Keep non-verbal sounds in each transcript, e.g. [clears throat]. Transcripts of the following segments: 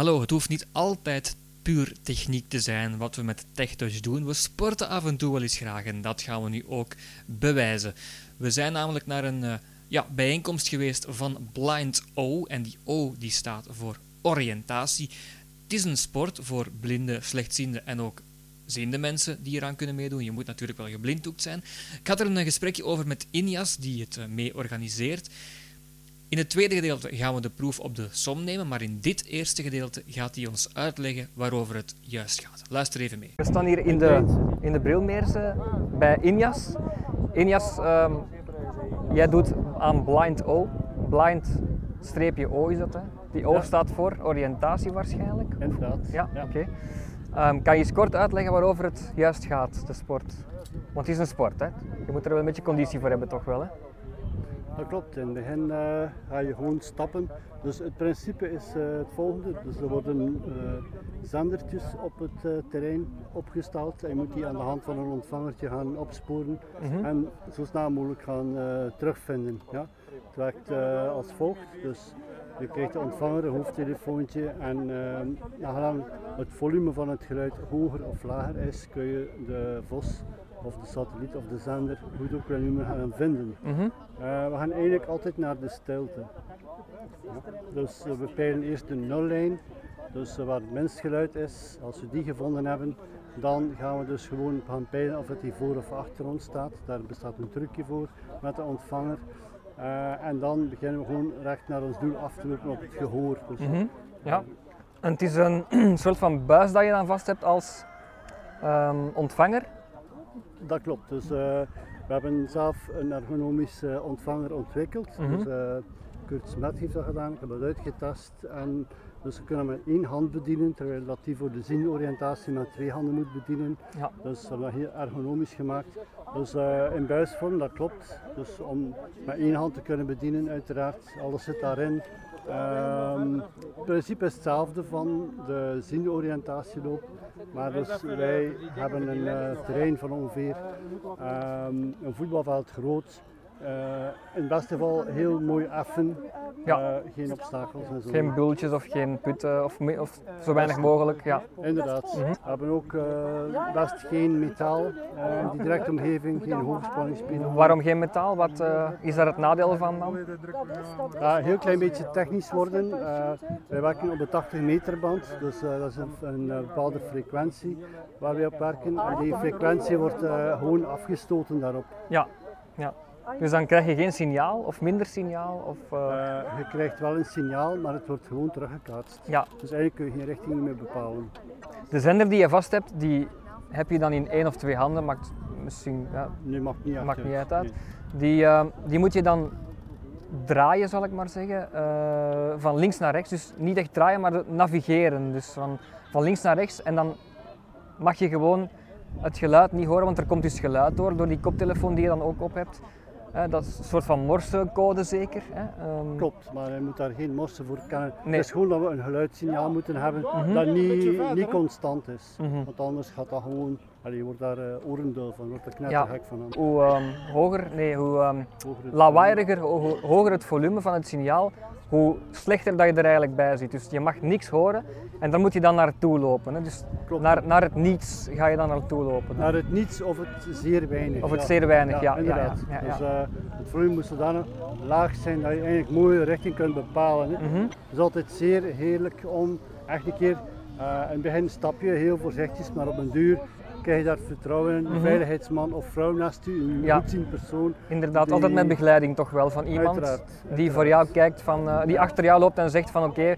Hallo, het hoeft niet altijd puur techniek te zijn wat we met TechTouch doen. We sporten af en toe wel eens graag en dat gaan we nu ook bewijzen. We zijn namelijk naar een uh, ja, bijeenkomst geweest van Blind O en die O die staat voor oriëntatie. Het is een sport voor blinde, slechtziende en ook ziende mensen die eraan kunnen meedoen. Je moet natuurlijk wel geblinddoekt zijn. Ik had er een gesprekje over met Injas, die het uh, mee organiseert. In het tweede gedeelte gaan we de proef op de som nemen, maar in dit eerste gedeelte gaat hij ons uitleggen waarover het juist gaat. Luister even mee. We staan hier in de, in de Brilmeerse bij Injas. Injas, um, jij doet aan Blind O. Blind-O is dat, hè? Die O staat voor oriëntatie waarschijnlijk? Inderdaad. Ja, ja. oké. Okay. Um, kan je eens kort uitleggen waarover het juist gaat, de sport? Want het is een sport, hè? Je moet er wel een beetje conditie voor hebben, toch wel, hè? Dat klopt. In het begin uh, ga je gewoon stappen. Dus het principe is uh, het volgende. Dus er worden uh, zendertjes op het terrein opgesteld. En je moet die aan de hand van een ontvangertje gaan opsporen -hmm. en zo snel mogelijk gaan terugvinden. Ja? Het werkt als volgt. Dus je krijgt de ontvanger, een hoofdtelefoontje en nagelang het volume van het geluid hoger of lager is, kun je de VOS of de satelliet of de zender, hoe het ook wel noemen, gaan vinden. Mm -hmm. uh, we gaan eigenlijk altijd naar de stilte. Ja. Dus uh, we peilen eerst de nullijn, dus uh, waar het minst geluid is. Als we die gevonden hebben, dan gaan we dus gewoon gaan peilen of het hier voor of achter ons staat. Daar bestaat een trucje voor met de ontvanger. en dan beginnen we gewoon recht naar ons doel af te lopen op het gehoor. Dus, mm -hmm. Ja, en het is een [clears throat] soort van buis dat je dan vast hebt als um, ontvanger. Dat klopt. Dus uh, we hebben zelf een ergonomische ontvanger ontwikkeld. Mm -hmm. Dus Kurt Smet heeft dat gedaan, ik heb dat uitgetest. En dus we kunnen met één hand bedienen, terwijl dat die voor de zinoriëntatie met twee handen moet bedienen. Ja. Dus we hebben dat heel ergonomisch gemaakt. Dus uh, in buisvorm, dat klopt. Dus om met één hand te kunnen bedienen, uiteraard, alles zit daarin. Um, het principe is hetzelfde van de zinoriëntatieloop. Maar dus wij hebben een uh, terrein van ongeveer um, een voetbalveld groot. Uh, in het beste geval heel mooi effen, ja. uh, geen obstakels en zo. Geen bultjes of geen putten of, of zo weinig mogelijk. Ja. Inderdaad. Mm -hmm. We hebben ook uh, best geen metaal in die directe omgeving, geen hoogspanningsspieren. Waarom geen metaal? Wat is daar het nadeel van dan? Een heel klein beetje technisch worden. wij werken op de 80 meter band, dus dat is een, een bepaalde frequentie waar wij op werken. En die frequentie wordt gewoon afgestoten daarop. Ja, ja. Dus dan krijg je geen signaal of minder signaal? Of, uh... Uh, je krijgt wel een signaal, maar het wordt gewoon teruggekaatst. Ja. Dus eigenlijk kun je geen richting meer bepalen. De zender die je vast hebt, die heb je dan in één of twee handen, maakt misschien ja, nee, maakt niet, maakt uit. uit. Nee. Die, uh, die moet je dan draaien, zal ik maar zeggen, van links naar rechts. Dus niet echt draaien, maar navigeren. Dus van, van links naar rechts en dan mag je gewoon het geluid niet horen, want er komt dus geluid door, door die koptelefoon die je dan ook op hebt. Uh, dat is een soort van morsecode zeker. Hè? Um... Klopt, maar je moet daar geen morse voor kennen. Nee. Het is gewoon dat we een geluidssignaal moeten hebben mm -hmm. dat niet, niet constant is. Mm -hmm. Want anders gaat dat gewoon, allee, je wordt daar uh, van, wordt er knettergek van. Hoe um, hoger, nee, hoe um, lawaaieriger, ho hoger het volume van het signaal, hoe slechter dat je er eigenlijk bij zit. Dus je mag niks horen en daar moet je dan naartoe lopen. Hè. Dus naar, naar het niets ga je dan naartoe lopen. Naar het niets of het zeer weinig. Of het ja. zeer weinig, ja. ja, inderdaad. Ja, dus uh, het volume moet zodanig laag zijn dat je eigenlijk mooie richting kunt bepalen. Hè. Mm -hmm. Het is altijd zeer heerlijk om echt een keer, uh, in het begin stap je heel voorzichtig, maar op een duur krijg je daar vertrouwen in. Een mm-hmm. veiligheidsman of vrouw naast u, een ja. persoon. Inderdaad, die... altijd met begeleiding toch wel van iemand uiteraard, uiteraard. die voor jou kijkt, van, uh, die achter jou loopt en zegt van oké, okay,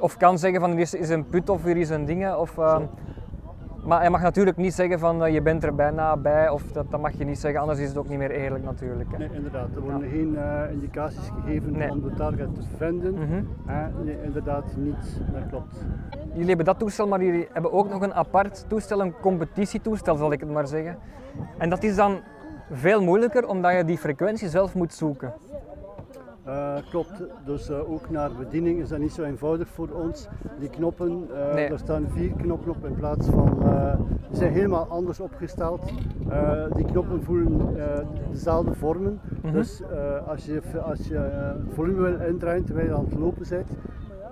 of kan zeggen van er is, een put of er is een ding. Of, uh, maar hij mag natuurlijk niet zeggen van uh, je bent er bijna bij of dat, dat mag je niet zeggen, anders is het ook niet meer eerlijk natuurlijk. Hè. Nee, inderdaad. Er worden ja. geen uh, indicaties gegeven nee. om de target te vinden. Mm-hmm. nee, inderdaad niet, dat klopt. Jullie hebben dat toestel, maar jullie hebben ook nog een apart toestel, een competitietoestel zal ik het maar zeggen. En dat is dan veel moeilijker omdat je die frequentie zelf moet zoeken. Uh, klopt, dus uh, ook naar bediening is dat niet zo eenvoudig voor ons. Die knoppen, uh, nee. er staan vier knoppen op in plaats van, die zijn helemaal anders opgesteld. die knoppen voelen dezelfde vormen. Mm -hmm. Dus als je, als je volume wil indraaien terwijl je aan het lopen bent,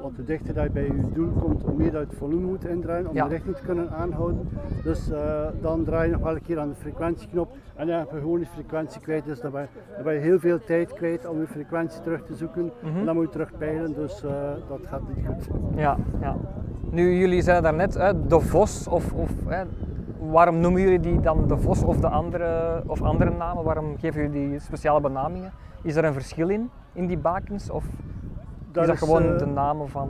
Want hoe dichter dat je bij je doel komt, hoe meer dat je het volume moet indraaien om Ja. de richting te kunnen aanhouden. Dus eh, dan draai je nog wel een keer aan de frequentieknop en dan heb je gewoon je frequentie kwijt. Dus dan ben, je, dan ben je heel veel tijd kwijt om je frequentie terug te zoeken. Mhm. En dan moet je terug peilen, dus eh, dat gaat niet goed. Ja, ja. Nu, jullie zeiden daarnet, hè, de Vos, of, of hè, waarom noemen jullie die dan de Vos of, de andere, of andere namen? Waarom geven jullie die speciale benamingen? Is er een verschil in, in die bakens? Of is dat gewoon eh, de namen van...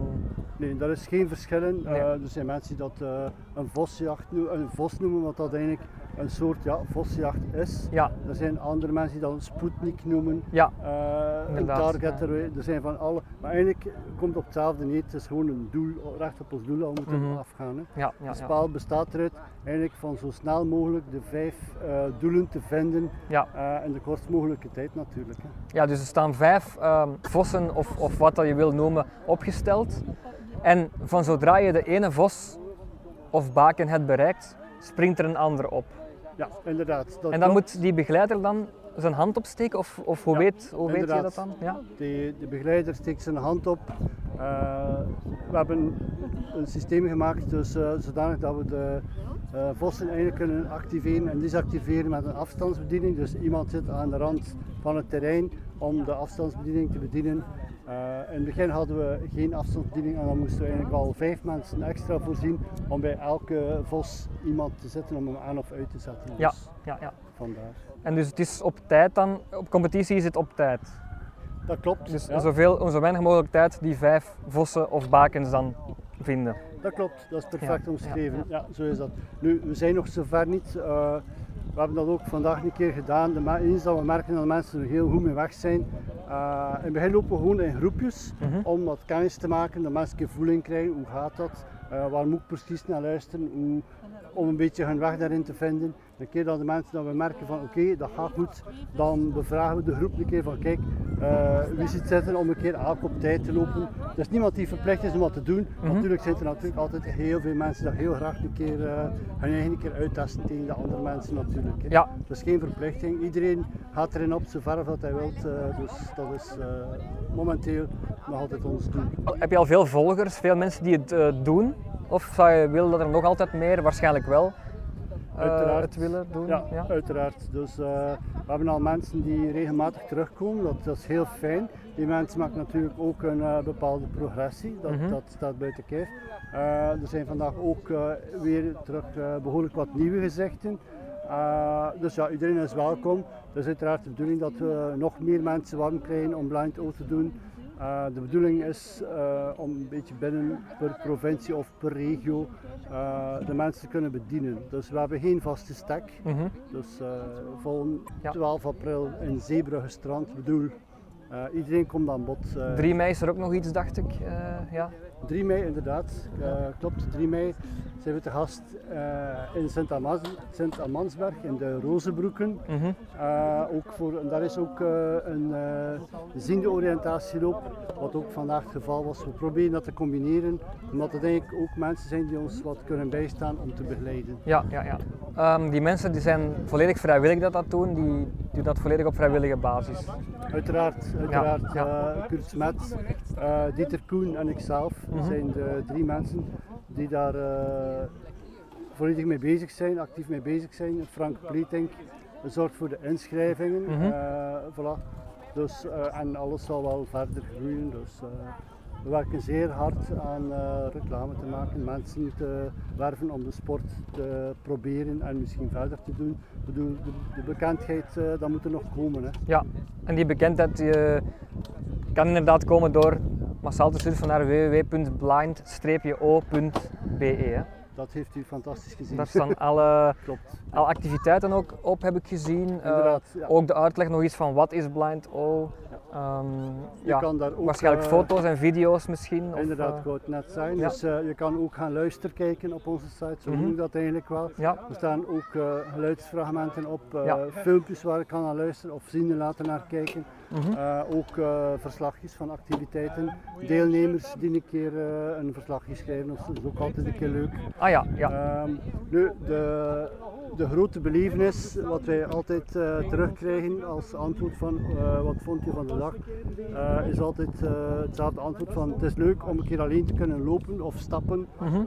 Nee, daar is geen verschil in. Nee. Eh, er zijn mensen die dat eh, een vosjacht een vos noemen, wat dat eigenlijk een soort ja, vosjacht is. Ja, Er zijn andere mensen die dat een Sputnik noemen, ja, eh, een Inderdaad, target. ja. Er, er zijn van alle. Maar eigenlijk komt het op hetzelfde neer. Het is gewoon een doel, recht op ons doel we moeten Mhm. afgaan. Hè. ja, ja, Het spel bestaat eruit eigenlijk van zo snel mogelijk de vijf eh, doelen te vinden Ja. eh, in de kortst mogelijke tijd natuurlijk. Hè. Ja, dus er staan vijf ehm, vossen of, of wat dat je wil noemen opgesteld. En van zodra je de ene vos of baken hebt bereikt, springt er een ander op. Ja, inderdaad. dat en dan klopt. moet die begeleider dan zijn hand opsteken of, of hoe, Ja, weet, hoe weet je dat dan? Ja? De, de begeleider steekt zijn hand op. Eh, we hebben een systeem gemaakt dus, eh, zodanig dat we de eh, vossen eigenlijk kunnen activeren en desactiveren met een afstandsbediening. Dus iemand zit aan de rand van het terrein om de afstandsbediening te bedienen. Eh, in het begin hadden we geen afstandsbediening en dan moesten we eigenlijk al vijf mensen extra voorzien om bij elke vos iemand te zetten om hem aan of uit te zetten. Ja. Dus Ja, ja. vandaar. En dus het is op tijd dan, op competitie is het op tijd. Dat klopt. Dus ja. zoveel, zo weinig mogelijk tijd die vijf vossen of bakens dan vinden. Dat klopt, dat is perfect Ja, omschreven. Ja, zo is dat. Nu, we zijn nog zover niet. Eh, we hebben dat ook vandaag een keer gedaan. De eens dat we merken dat mensen er heel goed mee weg zijn. Eh, in het begin lopen we gewoon in groepjes Mhm. om wat kennis te maken, dat mensen een keer voeling krijgen. Hoe gaat dat? Eh, waar moet ik precies naar luisteren? Hoe, om een beetje hun weg daarin te vinden. Een keer dat de mensen dat we merken van oké, dat gaat goed, dan bevragen we de groep een keer van kijk, wie zit zitten om een keer elk op tijd te lopen. Er is niemand die verplicht is om wat te doen. Mhm. Natuurlijk zijn er natuurlijk altijd heel veel mensen die heel graag een keer eh, hun eigen keer uittesten tegen de andere mensen natuurlijk. hè. Ja. Dat is geen verplichting. Iedereen gaat erin op zover dat hij wilt. eh, dus dat is eh, momenteel nog altijd ons doel. Heb je al veel volgers, veel mensen die het eh, doen? Of zou je willen dat er nog altijd meer, waarschijnlijk wel, eh, Uiteraard. het willen doen? Ja, uiteraard. Dus eh, we hebben al mensen die regelmatig terugkomen, dat, dat is heel fijn. Die mensen maken natuurlijk ook een eh, bepaalde progressie, dat, Mhm. dat staat buiten kijf. Eh, er zijn vandaag ook eh, weer terug eh, behoorlijk wat nieuwe gezichten. Eh, dus ja, iedereen is welkom. Het is uiteraard de bedoeling dat we nog meer mensen warm krijgen om blind O te doen. Eh, de bedoeling is eh, om een beetje binnen per provincie of per regio eh, de mensen te kunnen bedienen. Dus we hebben geen vaste stek. Mhm. Dus volgende Ja. 12 april in Zeebrugge strand. Ik bedoel, iedereen komt aan bod. 3 mei is er ook nog iets, dacht ik. ja. 3 mei inderdaad, eh, klopt. 3 mei zijn we te gast eh, in Sint-Amans- Sint-Amansberg in de Rozenbroeken. Mhm. Eh, ook voor, en daar is ook een ziende oriëntatieloop, wat ook vandaag het geval was. We proberen dat te combineren, omdat het eigenlijk ook mensen zijn die ons wat kunnen bijstaan om te begeleiden. Ja, ja, ja. Ehm, die mensen die zijn volledig vrijwillig dat dat doen, die doen dat volledig op vrijwillige basis. Uiteraard, uiteraard. ja. Kurt Smet, Dieter Koen en ikzelf Mhm. zijn de drie mensen die daar eh, volledig mee bezig zijn, actief mee bezig zijn. Frank Pleetink zorgt voor de inschrijvingen. Mhm. eh, voilà. dus, eh, en alles zal wel verder groeien. Dus, eh, we werken zeer hard aan eh, reclame te maken, mensen te werven om de sport te proberen en misschien verder te doen. Ik bedoel, de, de bekendheid, eh, dat moet er nog komen. Hè. Ja, en die bekendheid eh, kan inderdaad komen door massaal te surfen naar www.blind-o.be. Dat heeft u fantastisch gezien. Daar staan [laughs] alle, Klopt. alle activiteiten ook op, heb ik gezien. Eh, ja. Ook de uitleg nog eens van wat is Blind O. Ehm, ja, kan daar ook, waarschijnlijk eh, foto's en video's misschien. Inderdaad, eh, ik wou het net zijn. ja. Dus eh, je kan ook gaan luisteren kijken op onze site, zo Mhm. noem ik dat eigenlijk wel. ja, Er staan ook eh, geluidsfragmenten op, filmpjes waar ik kan naar luisteren of zien en laten naar kijken. mhm. Ook verslagjes van activiteiten, deelnemers die een keer een verslagje schrijven, dat is ook altijd een keer leuk. Ah ja, ja. Ehm, nu, de de grote belevenis, wat wij altijd uh, terugkrijgen als antwoord van uh, wat vond je van de dag, uh, is altijd hetzelfde antwoord van het is leuk om een keer alleen te kunnen lopen of stappen, mm-hmm.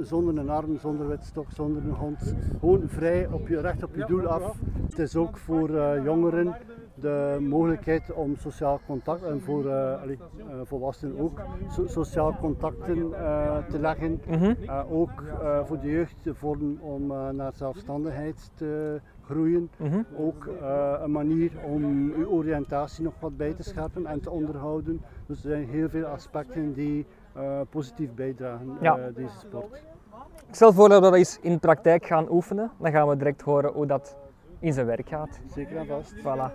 zonder een arm, zonder wetstok, zonder een hond. Gewoon vrij op je, recht op je doel af. Het is ook voor jongeren de mogelijkheid om sociaal contact, en voor uh, allee, uh, volwassenen ook, so sociaal contacten uh, te leggen. Mm -hmm. ook voor de jeugd de vorm om naar zelfstandigheid te groeien. Mm -hmm. Ook een manier om uw oriëntatie nog wat bij te scherpen en te onderhouden. Dus er zijn heel veel aspecten die positief bijdragen ja. deze sport. Ik stel voor dat we dat eens in de praktijk gaan oefenen. Dan gaan we direct horen hoe dat in zijn werk gaat. Zeker en vast. Voilà.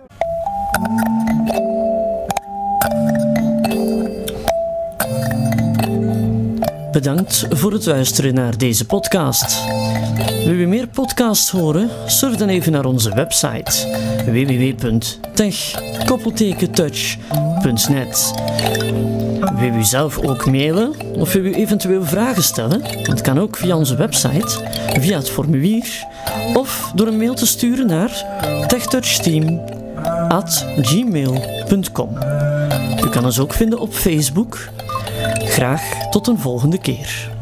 Bedankt voor het luisteren naar deze podcast. Wil je meer podcasts horen? Surf dan even naar onze website www.tech-touch.net. Wil u zelf ook mailen of wil u eventueel vragen stellen? Dat kan ook via onze website, via het formulier of door een mail te sturen naar techtouchteam.gmail.com. U kan ons ook vinden op Facebook. Graag tot een volgende keer.